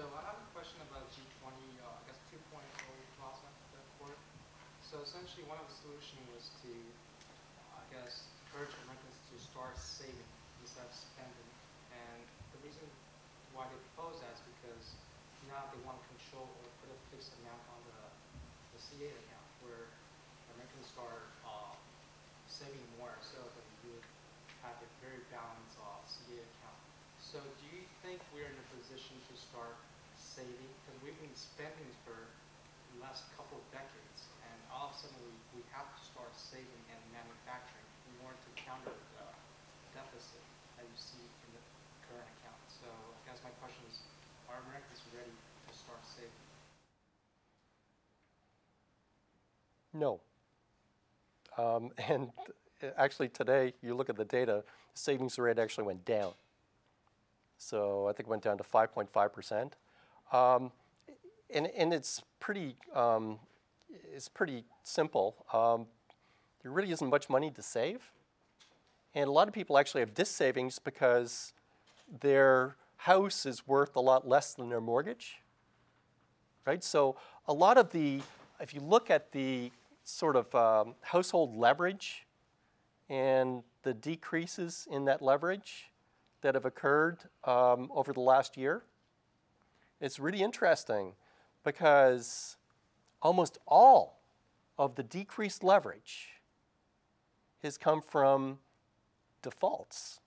So I have a question about G20, uh, I guess 2.0 Plaza report. So essentially, one of the solutions was to, I guess, encourage Americans to start saving instead of spending. And the reason why they propose that is because now they want to control or put a fixed amount on the, the CA account, where Americans start uh, saving more so that you would have a very balanced uh, CA account. So do you think we're in a position to start saving? Because we've been spending for the last couple of decades, and all of a sudden we, we have to start saving and manufacturing in order to counter the deficit that you see in the current account. So I guess my question is, are Americans ready to start saving? No. Um, and actually today, you look at the data, savings rate actually went down. So I think it went down to 5.5%. Um, and, and it's pretty, um, it's pretty simple. Um, there really isn't much money to save. And a lot of people actually have this savings because their house is worth a lot less than their mortgage. Right? So a lot of the, if you look at the sort of um, household leverage and the decreases in that leverage, that have occurred um, over the last year. It's really interesting because almost all of the decreased leverage has come from defaults.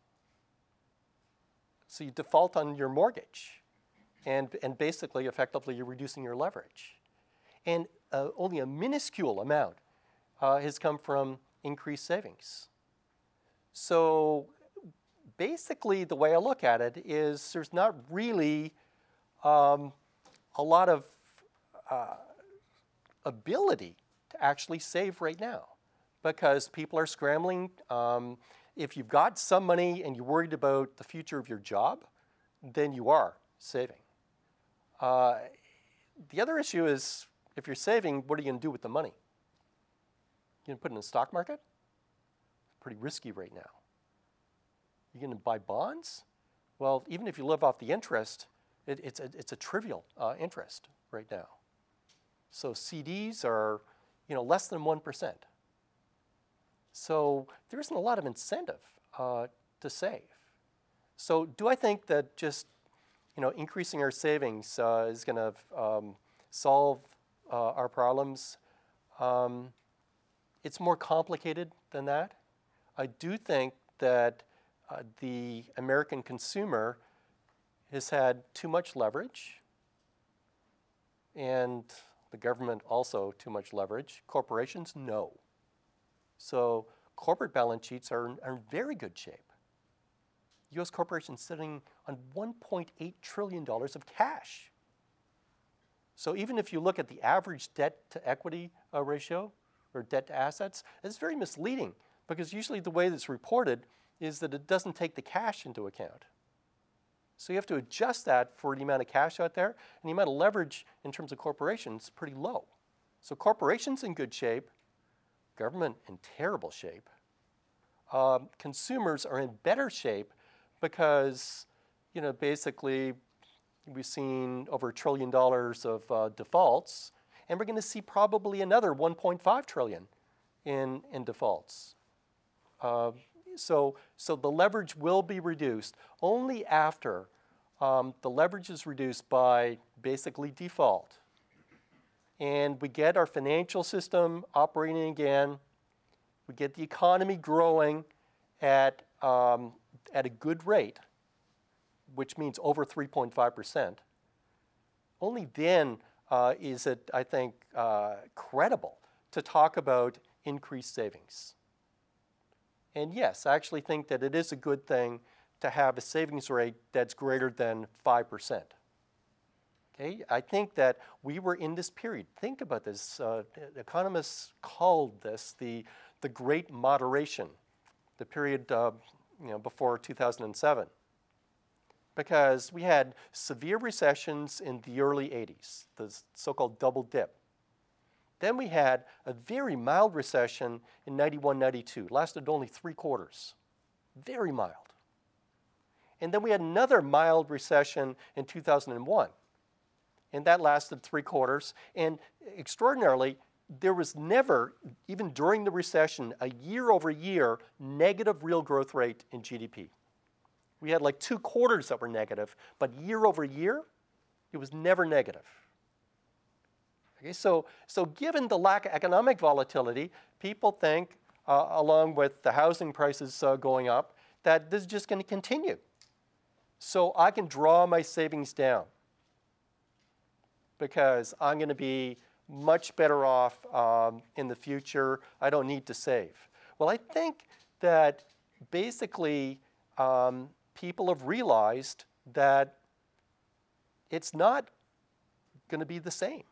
So you default on your mortgage, and, and basically, effectively, you're reducing your leverage. And uh, only a minuscule amount uh, has come from increased savings. So basically, the way I look at it is there's not really um, a lot of uh, ability to actually save right now because people are scrambling. Um, if you've got some money and you're worried about the future of your job, then you are saving. Uh, the other issue is if you're saving, what are you going to do with the money? You're going to put it in the stock market? Pretty risky right now. You're going to buy bonds? Well, even if you live off the interest, it, it's, a, it's a trivial uh, interest right now. So CDs are, you know, less than 1%. So there isn't a lot of incentive uh, to save. So do I think that just, you know, increasing our savings uh, is going to um, solve uh, our problems? Um, it's more complicated than that. I do think that uh, the American consumer has had too much leverage, and the government also too much leverage. Corporations, no. So corporate balance sheets are, are in very good shape. U.S. corporations sitting on $1.8 trillion of cash. So even if you look at the average debt to equity uh, ratio or debt to assets, it's very misleading because usually the way that's reported is that it doesn't take the cash into account. So you have to adjust that for the amount of cash out there, and the amount of leverage in terms of corporations pretty low. So corporations in good shape, government in terrible shape. Um, consumers are in better shape because, you know, basically we've seen over a trillion dollars of uh, defaults, and we're going to see probably another 1.5 trillion in, in defaults. Uh, so, so the leverage will be reduced only after um, the leverage is reduced by basically default. And we get our financial system operating again. We get the economy growing at, um, at a good rate, which means over 3.5%. Only then uh, is it, I think, uh, credible to talk about increased savings. And yes, I actually think that it is a good thing to have a savings rate that's greater than 5%. Okay, I think that we were in this period. Think about this. Uh, economists called this the, the Great Moderation, the period uh, you know, before 2007. Because we had severe recessions in the early 80s, the so called double dip. Then we had a very mild recession in 91 92, lasted only three quarters. Very mild. And then we had another mild recession in 2001. and that lasted three quarters. And extraordinarily, there was never, even during the recession, a year over year negative real growth rate in GDP. We had like two quarters that were negative, but year over year, it was never negative. Okay, so, so given the lack of economic volatility, people think, uh, along with the housing prices uh, going up, that this is just going to continue. So I can draw my savings down because I'm going to be much better off um, in the future. I don't need to save. Well, I think that basically um, people have realized that it's not going to be the same.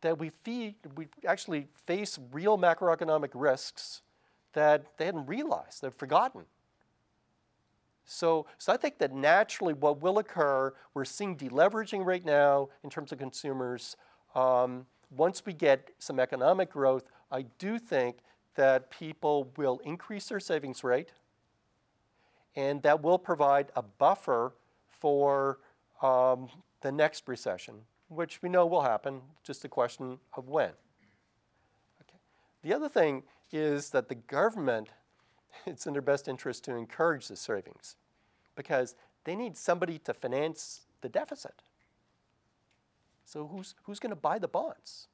That we, fee- we actually face real macroeconomic risks that they hadn't realized, they've forgotten. So, so I think that naturally what will occur, we're seeing deleveraging right now in terms of consumers. Um, once we get some economic growth, I do think that people will increase their savings rate, and that will provide a buffer for um, the next recession, which we know will happen, just a question of when. Okay. The other thing is that the government, it's in their best interest to encourage the savings because they need somebody to finance the deficit. So who's, who's going to buy the bonds?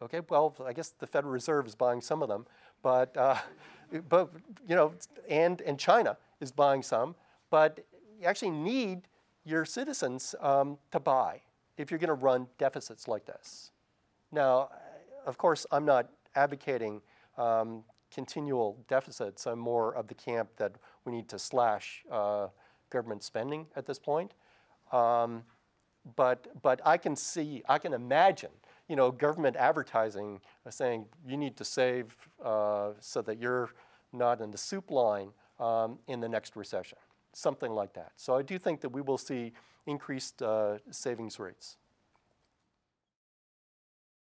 Okay, well, I guess the Federal Reserve is buying some of them, but, uh, but you know, and, and China is buying some, but you actually need your citizens um, to buy if you're going to run deficits like this. Now, of course, I'm not advocating um, continual deficits. I'm more of the camp that we need to slash uh, government spending at this point. Um, but, but I can see, I can imagine, you know, government advertising uh, saying you need to save uh, so that you're not in the soup line um, in the next recession, something like that. So I do think that we will see increased uh, savings rates.